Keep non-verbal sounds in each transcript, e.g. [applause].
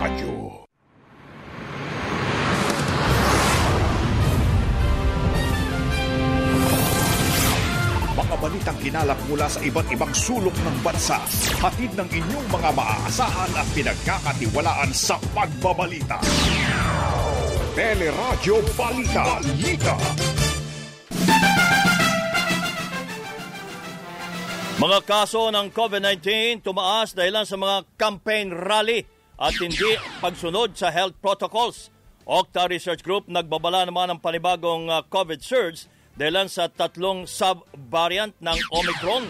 Radyo. Mga balitang hinalak mula sa iba't ibang sulok ng bansa. Hatid ng inyong mga maaasahan at pinagkakatiwalaan sa pagbabalita. Teleradyo Balita. Balita. Mga kaso ng COVID-19 tumaas dahil sa mga campaign rally at hindi pagsunod sa health protocols. Octa Research Group nagbabala naman ng panibagong uh, COVID surge dahil sa tatlong sub-variant ng Omicron.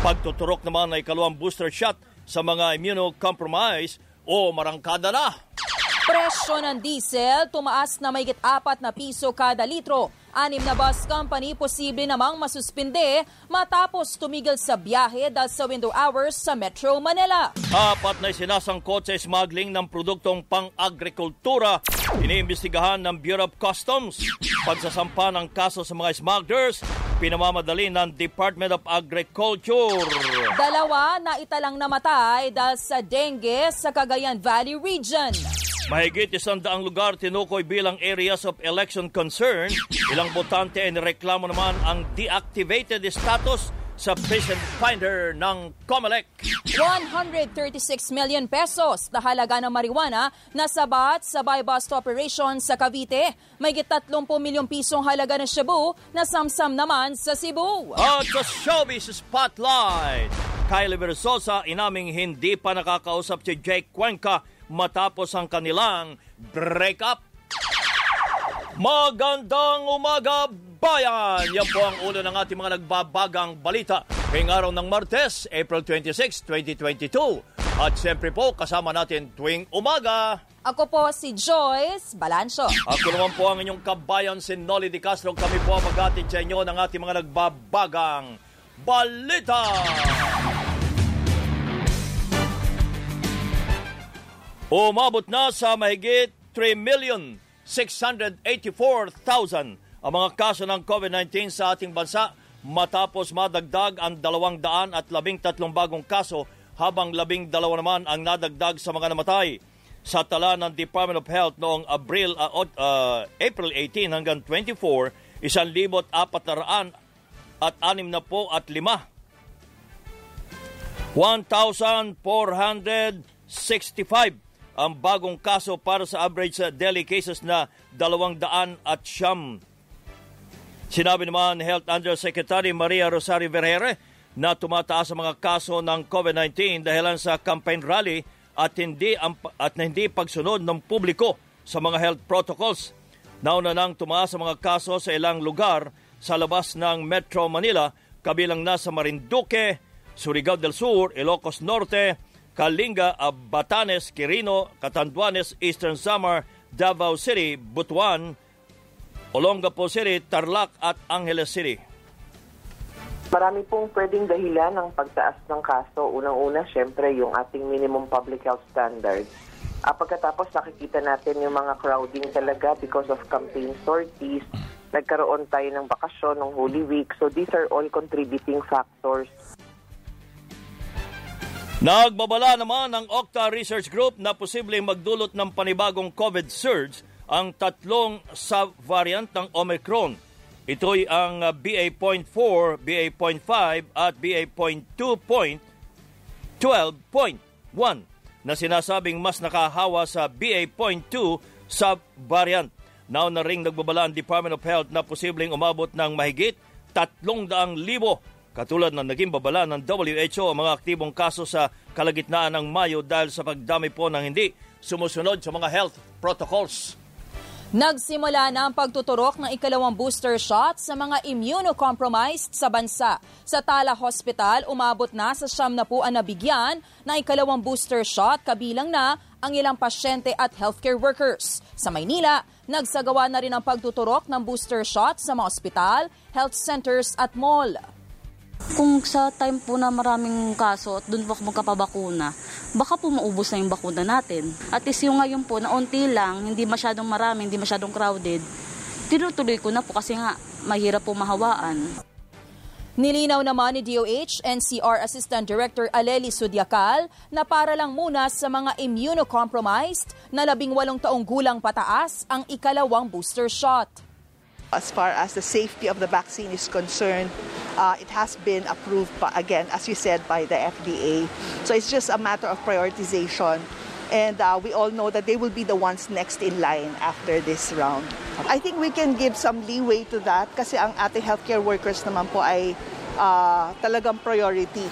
Pagtuturok naman ay ikalawang booster shot sa mga immunocompromised o marangkada na. Presyo ng diesel tumaas na may apat na piso kada litro. Anim na bus company posible namang masuspinde matapos tumigil sa biyahe dahil sa window hours sa Metro Manila. Apat na sinasangkot sa smuggling ng produktong pang-agrikultura. Iniimbestigahan ng Bureau of Customs. Pagsasampa ng kaso sa mga smugglers, pinamamadali ng Department of Agriculture. Dalawa na italang namatay dahil sa dengue sa Cagayan Valley region. Mahigit isang daang lugar tinukoy bilang areas of election concern. Ilang botante ay nireklamo naman ang deactivated status sa patient finder ng COMELEC. 136 million pesos na halaga ng marijuana na sabat sa buy-bust operation sa Cavite. May 30 milyong pisong halaga ng shabu na samsam naman sa Cebu. At sa Showbiz Spotlight, Kylie Versosa inaming hindi pa nakakausap si Jake Cuenca matapos ang kanilang breakup. Magandang umaga, bayan! Yan po ang ulo ng ating mga nagbabagang balita ngayong araw ng Martes, April 26, 2022. At siyempre po, kasama natin tuwing umaga. Ako po si Joyce Balancho. Ako naman po ang inyong kabayan, si Nolly Di Castro. Kami po ang mag-atid sa inyo ng ating mga nagbabagang balita. Umabot na sa mahigit 3 million 684,000 ang mga kaso ng COVID-19 sa ating bansa matapos madagdag ang 213 bagong kaso habang 12 naman ang nadagdag sa mga namatay. Sa tala ng Department of Health noong Abril, uh, uh, April 18 hanggang 24, 1,400 at 6 na po at 5. 1,465 ang bagong kaso para sa average sa daily cases na 200 at siyam. Sinabi naman Health Undersecretary Maria Rosario Vergere na tumataas ang mga kaso ng COVID-19 dahil sa campaign rally at hindi at hindi pagsunod ng publiko sa mga health protocols. Nauna nang tumaas ang mga kaso sa ilang lugar sa labas ng Metro Manila kabilang na sa Marinduque, Surigao del Sur, Ilocos Norte, Kalinga, Batanes, Quirino, Catanduanes, Eastern Samar, Davao City, Butuan, Olongapo City, Tarlac at Angeles City. Marami pong pwedeng dahilan ng pagtaas ng kaso. Unang-una, syempre, yung ating minimum public health standards. Uh, pagkatapos nakikita natin yung mga crowding talaga because of campaign sorties. Nagkaroon tayo ng bakasyon ng Holy Week. So these are all contributing factors Nagbabala naman ng Octa Research Group na posibleng magdulot ng panibagong COVID surge ang tatlong sub-variant ng Omicron. Ito'y ang BA.4, BA.5 at BA.2.12.1 na sinasabing mas nakahawa sa BA.2 sub-variant. Now na ring nagbabala ang Department of Health na posibleng umabot ng mahigit 300,000 Katulad ng naging babala ng WHO ang mga aktibong kaso sa kalagitnaan ng Mayo dahil sa pagdami po ng hindi sumusunod sa mga health protocols. Nagsimula na ang pagtuturok ng ikalawang booster shot sa mga immunocompromised sa bansa. Sa Tala Hospital, umabot na sa siyam na po ang nabigyan ng ikalawang booster shot kabilang na ang ilang pasyente at healthcare workers. Sa Maynila, nagsagawa na rin ang pagtuturok ng booster shot sa mga ospital, health centers at mall. Kung sa time po na maraming kaso at doon po ako magkapabakuna, baka po maubos na yung bakuna natin. At is yung ngayon po na unti lang, hindi masyadong marami, hindi masyadong crowded, tinutuloy ko na po kasi nga mahirap po mahawaan. Nilinaw naman ni DOH NCR Assistant Director Aleli Sudyakal na para lang muna sa mga immunocompromised na labing walong taong gulang pataas ang ikalawang booster shot. As far as the safety of the vaccine is concerned, uh, it has been approved, pa, again, as you said, by the FDA. So it's just a matter of prioritization. And uh, we all know that they will be the ones next in line after this round. I think we can give some leeway to that kasi ang ating healthcare workers naman po ay uh, talagang priority.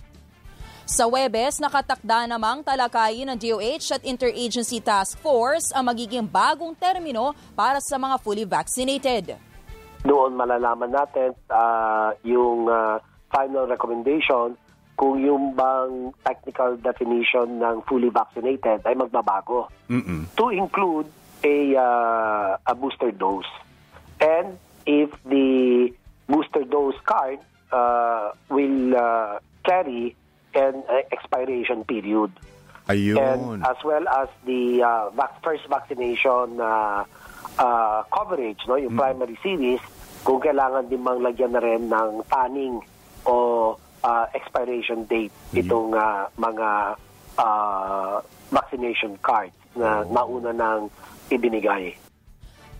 Sa Webes, nakatakda namang talakayin ng DOH at Interagency Task Force ang magiging bagong termino para sa mga fully vaccinated. Doon malalaman natin uh, yung uh, final recommendation kung yung bang technical definition ng fully vaccinated ay magbabago Mm-mm. to include a uh, a booster dose. And if the booster dose card uh, will uh, carry an uh, expiration period. Ayun. And as well as the uh, vac- first vaccination uh, uh, coverage, no, yung primary series, kung kailangan din mang lagyan na rin ng tanning o uh, expiration date itong uh, mga uh, vaccination cards na nauna nang ibinigay.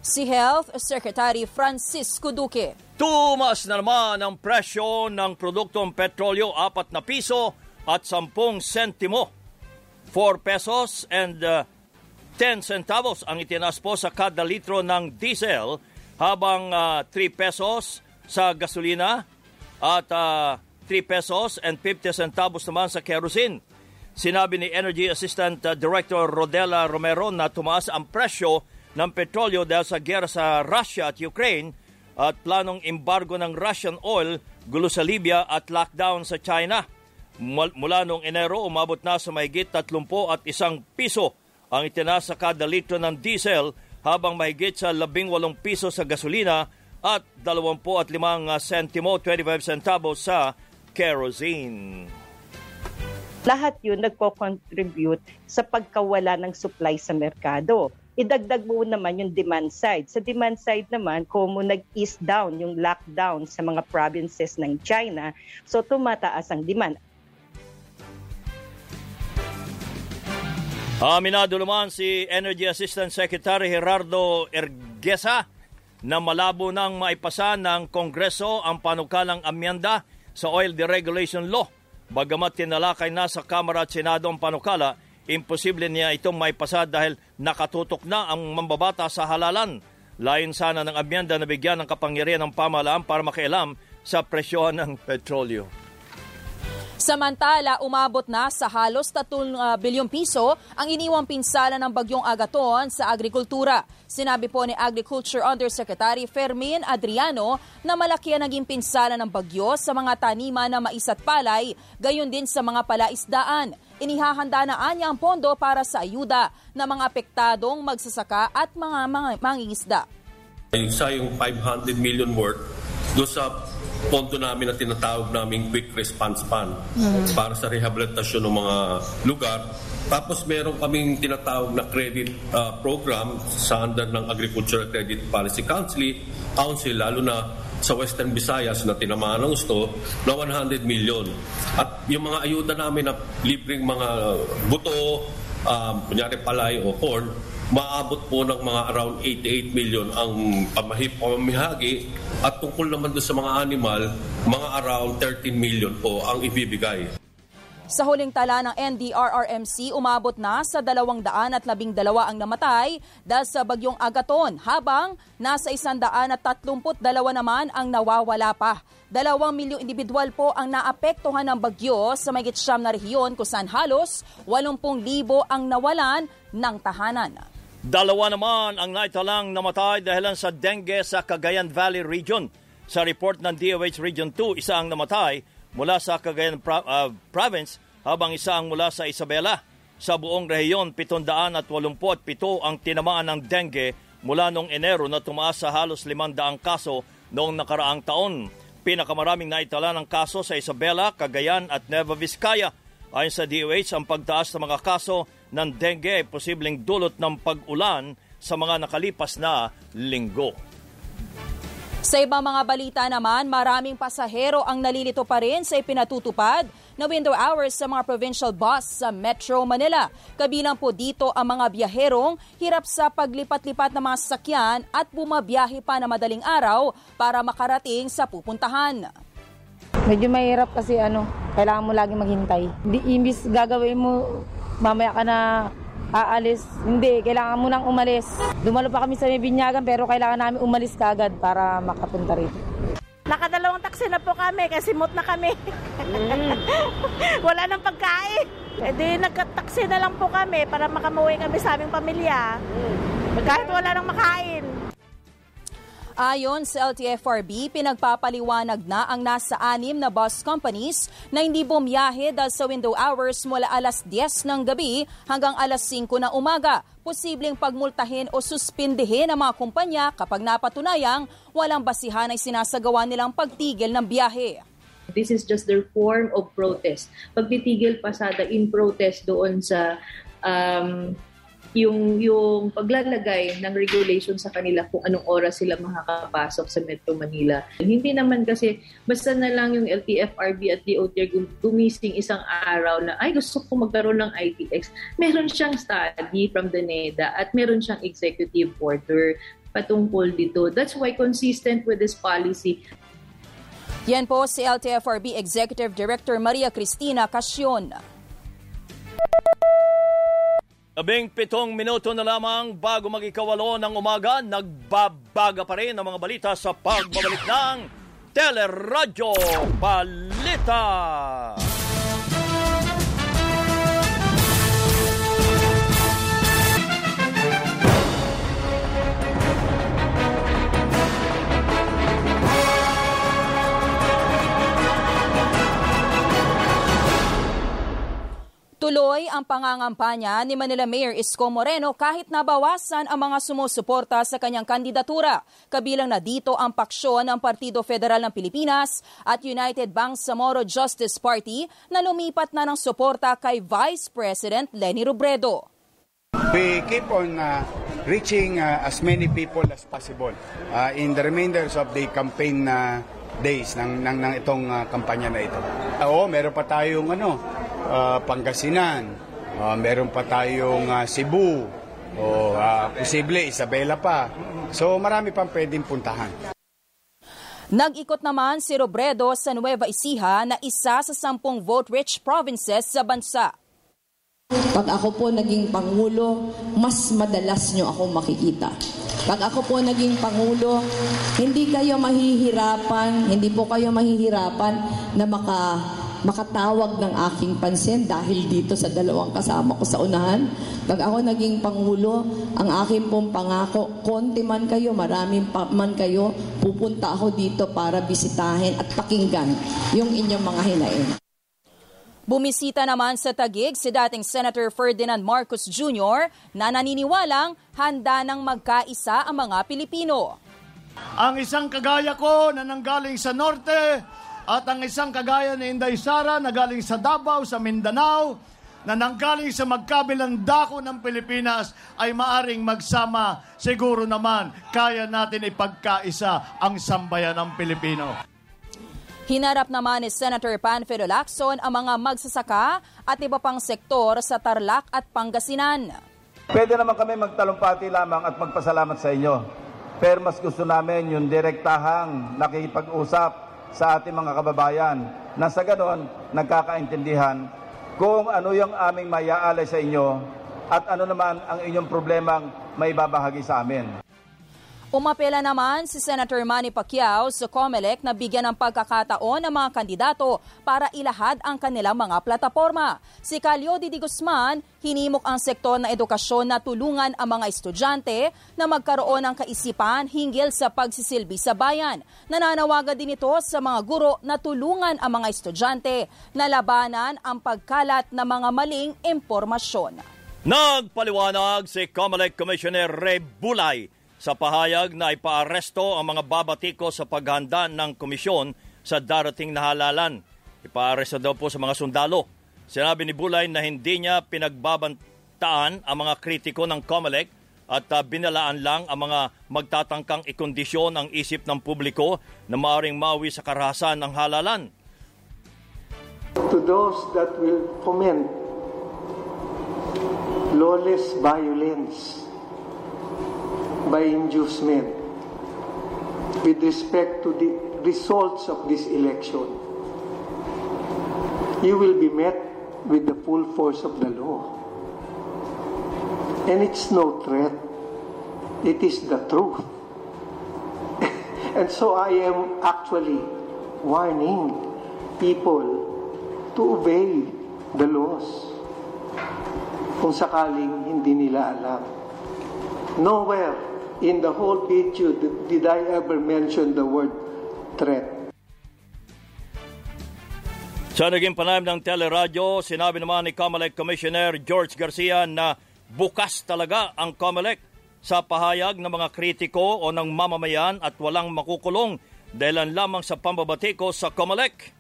Si Health Secretary Francisco Duque. Tumas na naman ang presyo ng produktong petrolyo, 4 na piso at 10 sentimo. 4 pesos and uh, 10 centavos ang itinaas po sa kada litro ng diesel habang uh, 3 pesos sa gasolina at uh, 3 pesos and 50 centavos naman sa kerosene. Sinabi ni Energy Assistant Director Rodela Romero na tumaas ang presyo ng petrolyo dahil sa gera sa Russia at Ukraine at planong embargo ng Russian oil, gulo sa Libya at lockdown sa China. Mul- Mula noong Enero, umabot na sa mahigit 30 at isang piso ang itinaas sa kada litro ng diesel habang mahigit sa 18 piso sa gasolina at 25 sentimo 25 centavos sa kerosene. lahat yun nagko-contribute sa pagkawala ng supply sa merkado. Idagdag mo naman yung demand side. Sa demand side naman, kung nag-ease down yung lockdown sa mga provinces ng China, so tumataas ang demand. Aminado naman si Energy Assistant Secretary Gerardo Ergesa na malabo nang maipasa ng Kongreso ang panukalang amyenda sa Oil Deregulation Law. Bagamat tinalakay na sa Kamara at Senado ang panukala, imposible niya itong maipasa dahil nakatutok na ang mambabata sa halalan. Layon sana ng amyenda na bigyan ng kapangyarihan ng pamahalaan para makialam sa presyohan ng petrolyo. Samantala, umabot na sa halos 3 uh, bilyong piso ang iniwang pinsala ng bagyong Agaton sa agrikultura. Sinabi po ni Agriculture Undersecretary Fermin Adriano na malaki ang naging pinsala ng bagyo sa mga taniman na mais at palay, gayon din sa mga palaisdaan. Inihahanda na anya ang pondo para sa ayuda ng mga apektadong magsasaka at mga, mangingisda. Isa yung 500 million worth doon sa pondo namin na tinatawag naming quick response fund para sa rehabilitasyon ng mga lugar. Tapos meron kaming tinatawag na credit uh, program sa under ng Agricultural Credit Policy Council, Council lalo na sa Western Visayas na tinamaan ng gusto na 100 million. At yung mga ayuda namin na libreng mga buto, um, kunyari palay o corn, maabot po ng mga around 88 million ang pamahip pamamihagi at tungkol naman doon sa mga animal, mga around 13 million po ang ibibigay. Sa huling tala ng NDRRMC, umabot na sa 212 ang namatay dahil sa bagyong Agaton, habang nasa 132 naman ang nawawala pa. Dalawang milyong individual po ang naapektuhan ng bagyo sa siyam na rehiyon kung saan halos 80,000 ang nawalan ng tahanan. Dalawa naman ang naitalang namatay dahilan sa dengue sa Cagayan Valley Region. Sa report ng DOH Region 2, isa ang namatay mula sa Cagayan Pro- uh, Province habang isa ang mula sa Isabela. Sa buong rehiyon, 787 ang tinamaan ng dengue mula noong Enero na tumaas sa halos 500 kaso noong nakaraang taon. Pinakamaraming naitala ng kaso sa Isabela, Cagayan at Nueva Vizcaya. Ayon sa DOH, ang pagtaas ng mga kaso ng dengue ay posibleng dulot ng pag-ulan sa mga nakalipas na linggo. Sa ibang mga balita naman, maraming pasahero ang nalilito pa rin sa ipinatutupad na window hours sa mga provincial bus sa Metro Manila. Kabilang po dito ang mga biyaherong hirap sa paglipat-lipat ng mga sasakyan at bumabiyahe pa na madaling araw para makarating sa pupuntahan. Medyo mahirap kasi ano, kailangan mo lagi maghintay. Hindi, imbis gagawin mo, mamaya ka na aalis. Hindi, kailangan mo nang umalis. Dumalo pa kami sa Binyagan pero kailangan namin umalis kaagad para makapunta rito. Nakadalawang taksi na po kami kasi mut na kami. [laughs] Wala nang pagkain. E di nagka-taxi na lang po kami para makamuwi kami sa aming pamilya. Kahit wala nang makain. Ayon sa LTFRB, pinagpapaliwanag na ang nasa anim na bus companies na hindi bumiyahe dahil sa window hours mula alas 10 ng gabi hanggang alas 5 na umaga. Posibleng pagmultahin o suspindihin ang mga kumpanya kapag napatunayang walang basihan ay sinasagawa nilang pagtigil ng biyahe. This is just their form of protest. Pagtitigil pasada in protest doon sa um, yung yung paglalagay ng regulation sa kanila kung anong oras sila makakapasok sa Metro Manila. Hindi naman kasi basta na lang yung LTFRB at DOTR gumising isang araw na ay gusto ko magkaroon ng ITX. Meron siyang study from the NEDA at meron siyang executive order patungkol dito. That's why consistent with this policy, Yan po si LTFRB Executive Director Maria Cristina Casyon. Labing pitong minuto na lamang bago mag-ikawalo ng umaga, nagbabaga pa rin ang mga balita sa pagbabalik ng Teleradyo Balita. Tuloy ang pangangampanya ni Manila Mayor Isko Moreno kahit nabawasan ang mga sumusuporta sa kanyang kandidatura. Kabilang na dito ang paksyon ng Partido Federal ng Pilipinas at United Bangsamoro Justice Party na lumipat na ng suporta kay Vice President Leni Robredo. We keep on uh, reaching uh, as many people as possible uh, in the remainders of the campaign uh, days ng, ng, ng itong uh, kampanya na ito. Oo, meron pa tayong ano, uh, Pangasinan, uh, meron pa tayong uh, Cebu, o uh, posible Isabela pa. So marami pang pwedeng puntahan. Nag-ikot naman si Robredo sa Nueva Ecija na isa sa sampung vote-rich provinces sa bansa. Pag ako po naging Pangulo, mas madalas nyo ako makikita. Pag ako po naging Pangulo, hindi kayo mahihirapan, hindi po kayo mahihirapan na maka, makatawag ng aking pansin dahil dito sa dalawang kasama ko sa unahan. Pag ako naging Pangulo, ang aking pong pangako, konti man kayo, maraming pa man kayo, pupunta ako dito para bisitahin at pakinggan yung inyong mga hinain. Bumisita naman sa Tagig si dating Senator Ferdinand Marcos Jr. na naniniwalang handa ng magkaisa ang mga Pilipino. Ang isang kagaya ko na nanggaling sa norte at ang isang kagaya ni Inday Sara na galing sa Davao, sa Mindanao, na nanggaling sa magkabilang dako ng Pilipinas ay maaring magsama. Siguro naman kaya natin ipagkaisa ang sambayan ng Pilipino. Hinarap naman ni Senator Panfilo Lacson ang mga magsasaka at iba pang sektor sa Tarlac at Pangasinan. Pwede naman kami magtalumpati lamang at magpasalamat sa inyo. Pero mas gusto namin yung direktahang nakikipag-usap sa ating mga kababayan na sa ganon nagkakaintindihan kung ano yung aming mayaalay sa inyo at ano naman ang inyong problemang may babahagi sa amin. Umapela naman si Senator Manny Pacquiao sa COMELEC na bigyan ng pagkakataon ng mga kandidato para ilahad ang kanilang mga plataforma. Si Calio Didi Guzman, hinimok ang sektor ng edukasyon na tulungan ang mga estudyante na magkaroon ng kaisipan hinggil sa pagsisilbi sa bayan. Nananawagan din ito sa mga guro na tulungan ang mga estudyante na labanan ang pagkalat ng mga maling impormasyon. Nagpaliwanag si COMELEC Commissioner Ray Bulay sa pahayag na ipaaresto ang mga babatiko sa paghanda ng komisyon sa darating na halalan. Ipaaresto daw po sa mga sundalo. Sinabi ni Bulay na hindi niya pinagbabantaan ang mga kritiko ng COMELEC at uh, binalaan lang ang mga magtatangkang ikondisyon ang isip ng publiko na maaaring mawi sa karahasan ng halalan. To those that will foment lawless violence by inducement with respect to the results of this election, you will be met with the full force of the law. And it's no threat. It is the truth. [laughs] and so I am actually warning people to obey the laws kung sakaling hindi nila alam. Nowhere in the whole video did I ever mention the word threat. Sa naging panayam ng teleradyo, sinabi naman ni Comelec Commissioner George Garcia na bukas talaga ang Comelec sa pahayag ng mga kritiko o ng mamamayan at walang makukulong dahil lamang sa pambabatiko sa Comelec.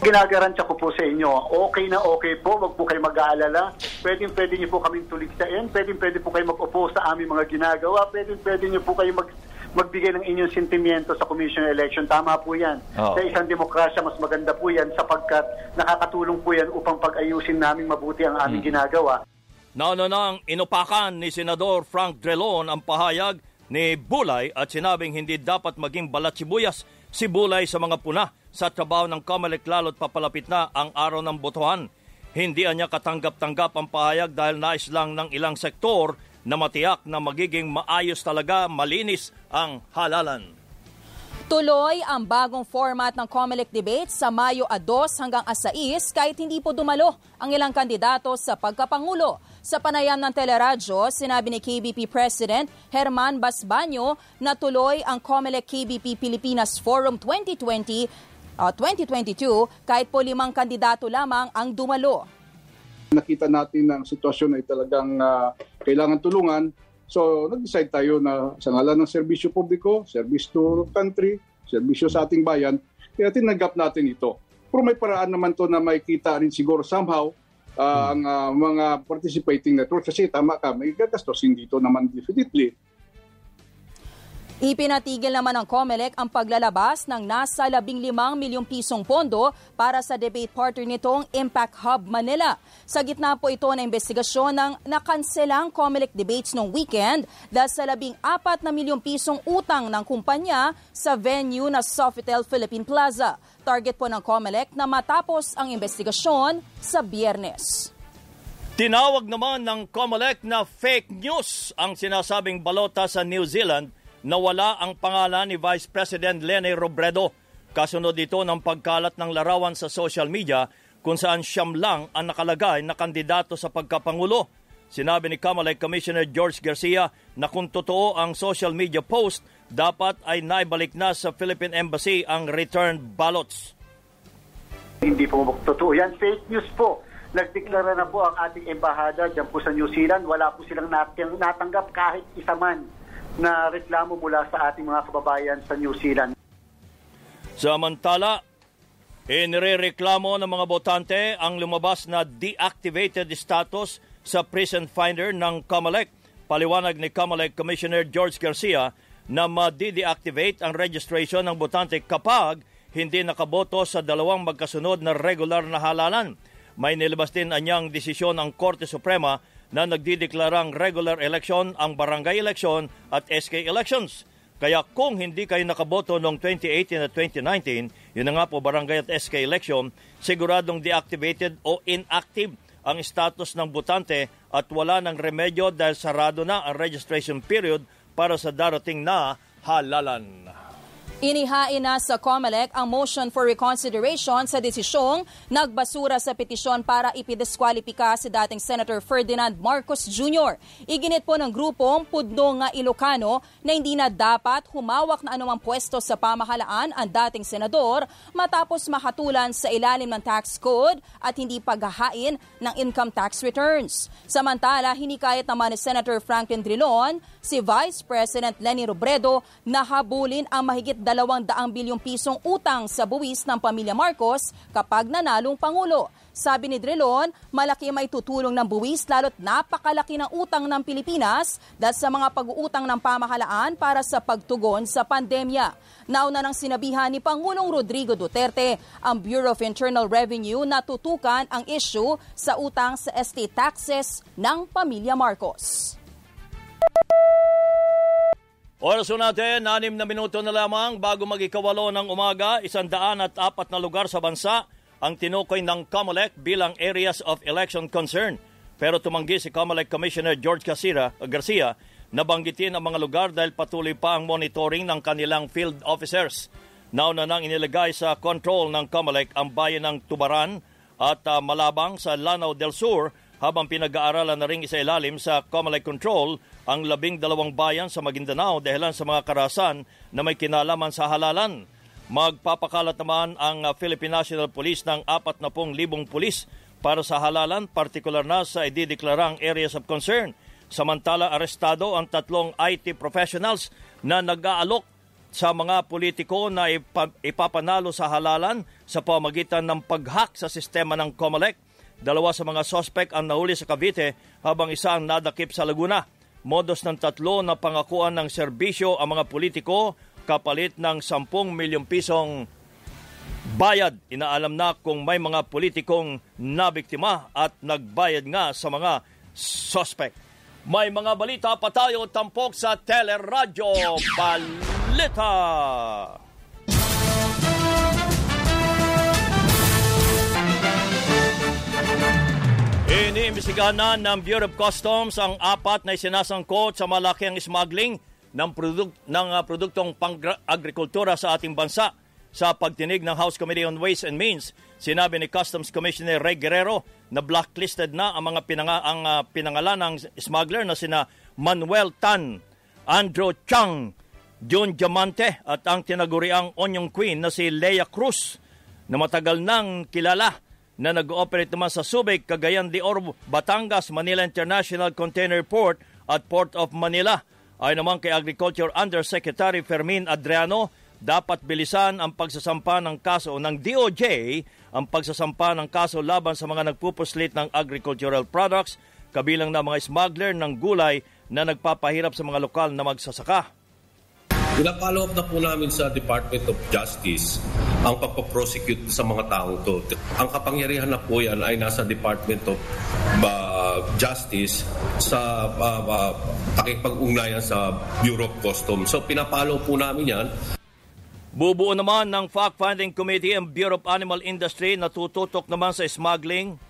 Ginagarantiya ko po sa inyo, okay na okay po, wag po kayo mag-aalala. Pwede pwede niyo po kaming tuligsain, pwede pwede po kayo mag-opo sa aming mga ginagawa, pwede pwede niyo po kayo mag magbigay ng inyong sentimiento sa commission election. Tama po yan. Oo. Sa isang demokrasya, mas maganda po yan sapagkat nakakatulong po yan upang pag-ayusin namin mabuti ang aming ginagawa. Nauna nang inupakan ni Senador Frank Drelon ang pahayag ni Bulay at sinabing hindi dapat maging balat sibuyas si Bulay sa mga puna sa trabaho ng Comelec lalo't papalapit na ang araw ng botohan. Hindi niya katanggap-tanggap ang pahayag dahil nais lang ng ilang sektor na matiyak na magiging maayos talaga, malinis ang halalan. Tuloy ang bagong format ng COMELEC debate sa Mayo a 2 hanggang a 6 kahit hindi po dumalo ang ilang kandidato sa pagkapangulo. Sa panayam ng teleradyo, sinabi ni KBP President Herman Basbanyo na tuloy ang COMELEC KBP Pilipinas Forum 2020 uh, 2022 kahit po limang kandidato lamang ang dumalo. nakita natin na ang sitwasyon ay talagang ah, kailangan tulungan. So, nag-decide tayo na sa ngalan ng serbisyo publiko, service to country, serbisyo sa ating bayan, kaya tinanggap natin ito. Pero may paraan naman to na makikita rin siguro somehow ah, ang ah, mga participating networks. Kasi tama ka, may gagastos hindi ito naman definitely. Ipinatigil naman ng COMELEC ang paglalabas ng nasa 15 milyong pisong pondo para sa debate partner nitong Impact Hub Manila. Sa gitna po ito ng investigasyon ng nakanselang COMELEC debates noong weekend dahil sa 14 na milyong pisong utang ng kumpanya sa venue na Sofitel Philippine Plaza. Target po ng COMELEC na matapos ang investigasyon sa biyernes. Tinawag naman ng COMELEC na fake news ang sinasabing balota sa New Zealand na wala ang pangalan ni Vice President Lene Robredo. Kasunod dito ng pagkalat ng larawan sa social media kung saan siyam lang ang nakalagay na kandidato sa pagkapangulo. Sinabi ni Kamalay Commissioner George Garcia na kung totoo ang social media post, dapat ay naibalik na sa Philippine Embassy ang returned ballots. Hindi po totoo yan. Fake news po. Nagdeklara na po ang ating embahada dyan po sa New Zealand. Wala po silang natang- natanggap kahit isa man na reklamo mula sa ating mga kababayan sa New Zealand. Samantala, inireklamo ng mga botante ang lumabas na deactivated status sa prison finder ng Comelec. Paliwanag ni Comelec Commissioner George Garcia na ma-deactivate ang registration ng botante kapag hindi nakaboto sa dalawang magkasunod na regular na halalan. May nilabas din anyang desisyon ang Korte Suprema na nagdideklarang regular election ang barangay election at SK elections. Kaya kung hindi kayo nakaboto noong 2018 at 2019, yun na nga po barangay at SK election, siguradong deactivated o inactive ang status ng botante at wala ng remedyo dahil sarado na ang registration period para sa darating na halalan. Inihain na sa COMELEC ang motion for reconsideration sa desisyong nagbasura sa petisyon para ipidiskwalipika si dating Senator Ferdinand Marcos Jr. Iginit po ng grupong Pudno nga Ilocano na hindi na dapat humawak na anumang pwesto sa pamahalaan ang dating senador matapos makatulan sa ilalim ng tax code at hindi paghahain ng income tax returns. Samantala, hinikayat naman ni Senator Franklin Drilon si Vice President Lenny Robredo na habulin ang mahigit 200 bilyong pisong utang sa buwis ng pamilya Marcos kapag nanalong Pangulo. Sabi ni Drilon, malaki may tutulong ng buwis lalo't napakalaki ng utang ng Pilipinas dahil sa mga pag-uutang ng pamahalaan para sa pagtugon sa pandemya. Nauna nang sinabihan ni Pangulong Rodrigo Duterte ang Bureau of Internal Revenue na tutukan ang issue sa utang sa estate taxes ng pamilya Marcos. Oras natin, anim na minuto na lamang bago mag-ikawalo ng umaga, isandaan at apat na lugar sa bansa ang tinukoy ng COMELEC bilang areas of election concern. Pero tumanggi si COMELEC Commissioner George Casira, Garcia na banggitin ang mga lugar dahil patuloy pa ang monitoring ng kanilang field officers. Nauna nang inilagay sa control ng COMELEC ang bayan ng Tubaran at uh, Malabang sa Lanao del Sur habang pinag-aaralan na rin isa ilalim sa COMELEC control ang labing dalawang bayan sa Maguindanao dahilan sa mga karasan na may kinalaman sa halalan. Magpapakalat naman ang Philippine National Police ng 40,000 pulis para sa halalan, partikular na sa idideklarang areas of concern. Samantala, arestado ang tatlong IT professionals na nag-aalok sa mga politiko na ipapanalo sa halalan sa pamagitan ng pag-hack sa sistema ng COMELEC. Dalawa sa mga sospek ang nahuli sa Cavite habang isa ang nadakip sa Laguna. Modos ng tatlo na pangakuan ng serbisyo ang mga politiko kapalit ng 10 milyong pisong bayad. Inaalam na kung may mga politikong nabiktima at nagbayad nga sa mga suspect. May mga balita pa tayo tampok sa Teleradyo Balita. Iniimbestigahan na ng Bureau of Customs ang apat na isinasangkot sa malaking smuggling ng, produk- ng uh, produktong pang-agrikultura sa ating bansa. Sa pagtinig ng House Committee on Ways and Means, sinabi ni Customs Commissioner Ray Guerrero na blacklisted na ang mga pinanga- ang uh, pinangalan ng smuggler na sina Manuel Tan, Andrew Chang, John Diamante at ang tinaguriang Onion Queen na si Leia Cruz na matagal nang kilala na nag-ooperate naman sa Subic, Cagayan de Oro, Batangas, Manila International Container Port at Port of Manila. Ay naman kay Agriculture Undersecretary Fermin Adriano, dapat bilisan ang pagsasampa ng kaso ng DOJ, ang pagsasampa ng kaso laban sa mga nagpupuslit ng agricultural products, kabilang na mga smuggler ng gulay na nagpapahirap sa mga lokal na magsasaka. Pinapollow up na po namin sa Department of Justice ang pagpaprosecute sa mga taong to. Ang kapangyarihan na po yan ay nasa Department of uh, Justice sa uh, uh, pakipag-ugnayan sa Bureau of Customs. So pinapalo po namin yan. Bubuo naman ng Fact-Finding Committee ang Bureau of Animal Industry na tututok naman sa smuggling,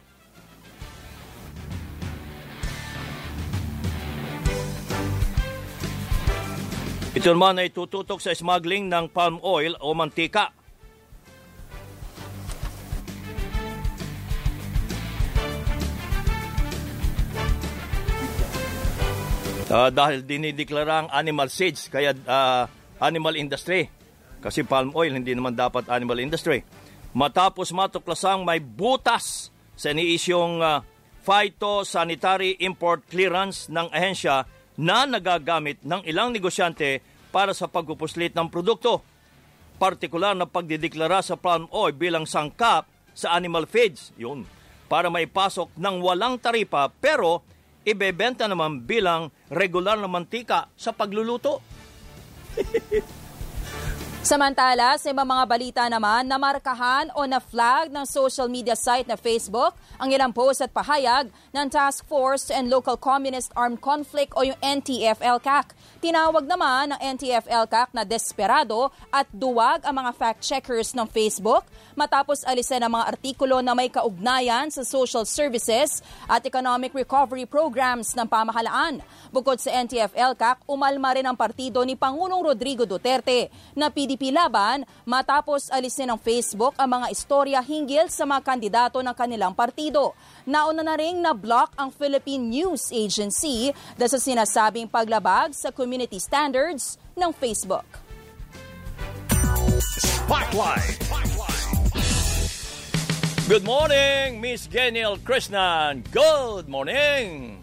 Ito naman ay tututok sa smuggling ng palm oil o mantika. Uh, dahil dinideklara ang animal seeds, kaya uh, animal industry. Kasi palm oil, hindi naman dapat animal industry. Matapos matuklasang may butas sa iniisyong uh, phytosanitary import clearance ng ahensya na nagagamit ng ilang negosyante para sa pagpupuslit ng produkto. Partikular na pagdideklara sa palm oil bilang sangkap sa animal feeds, yun, para maipasok ng walang taripa pero ibebenta naman bilang regular na mantika sa pagluluto. [laughs] Samantala, sa mga balita naman, namarkahan o na-flag ng social media site na Facebook ang ilang post at pahayag ng Task Force and Local Communist Armed Conflict o yung NTF-LCAC. Tinawag naman ng NTF-LCAC na desperado at duwag ang mga fact-checkers ng Facebook matapos alisin ang mga artikulo na may kaugnayan sa social services at economic recovery programs ng pamahalaan. Bukod sa NTF-LCAC, umalma rin ang partido ni Pangulong Rodrigo Duterte na PDP laban matapos alisin ng Facebook ang mga istorya hinggil sa mga kandidato ng kanilang partido. Nauna na ring na-block ang Philippine News Agency dahil sa sinasabing paglabag sa community standards ng Facebook. Spotlight. Good morning, Miss Geniel Krishnan. Good morning.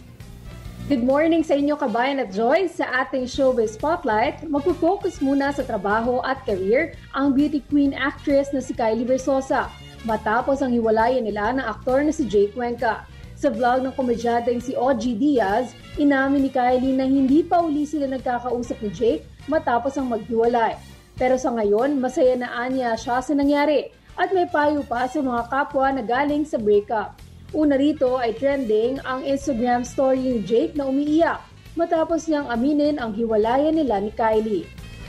Good morning sa inyo kabayan at Joyce. Sa ating showbiz spotlight, magpo-focus muna sa trabaho at career ang beauty queen actress na si Kylie Versosa matapos ang hiwalayan nila ng aktor na si Jake Cuenca. Sa vlog ng komedyanteng si OG Diaz, inamin ni Kylie na hindi pa uli sila nagkakausap ni Jake matapos ang maghiwalay. Pero sa ngayon, masaya na anya siya sa nangyari at may payo pa sa mga kapwa na galing sa breakup. Una rito ay trending ang Instagram story ni Jake na umiiyak matapos niyang aminin ang hiwalayan nila ni Kylie.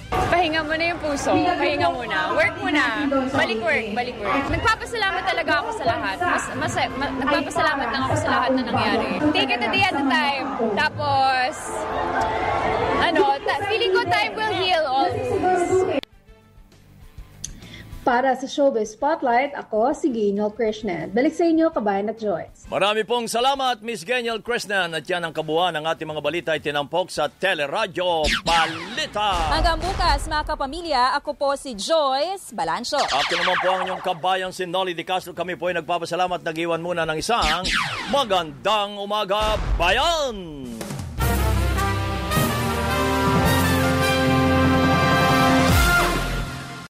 Pahinga muna yung puso. Pahinga muna. Work muna. Balik work. Balik work. Nagpapasalamat talaga ako sa lahat. Mas, mas, ma, nagpapasalamat lang ako sa lahat na nangyari. Take it a day at a time. Tapos, ano, ta- feeling ko time will heal all wounds. Para sa Showbiz Spotlight, ako si Gino Krishnan. Balik sa inyo, kabayan at Joyce. Marami pong salamat, Miss Geniel Krishnan. At yan ang kabuuan ng ating mga balita ay tinampok sa Teleradyo Balita. Hanggang bukas, mga kapamilya, ako po si Joyce Balancho. Ako naman po ang inyong kabayang si Nolly Di Castro. Kami po ay nagpapasalamat. Nag-iwan muna ng isang magandang umaga, bayan!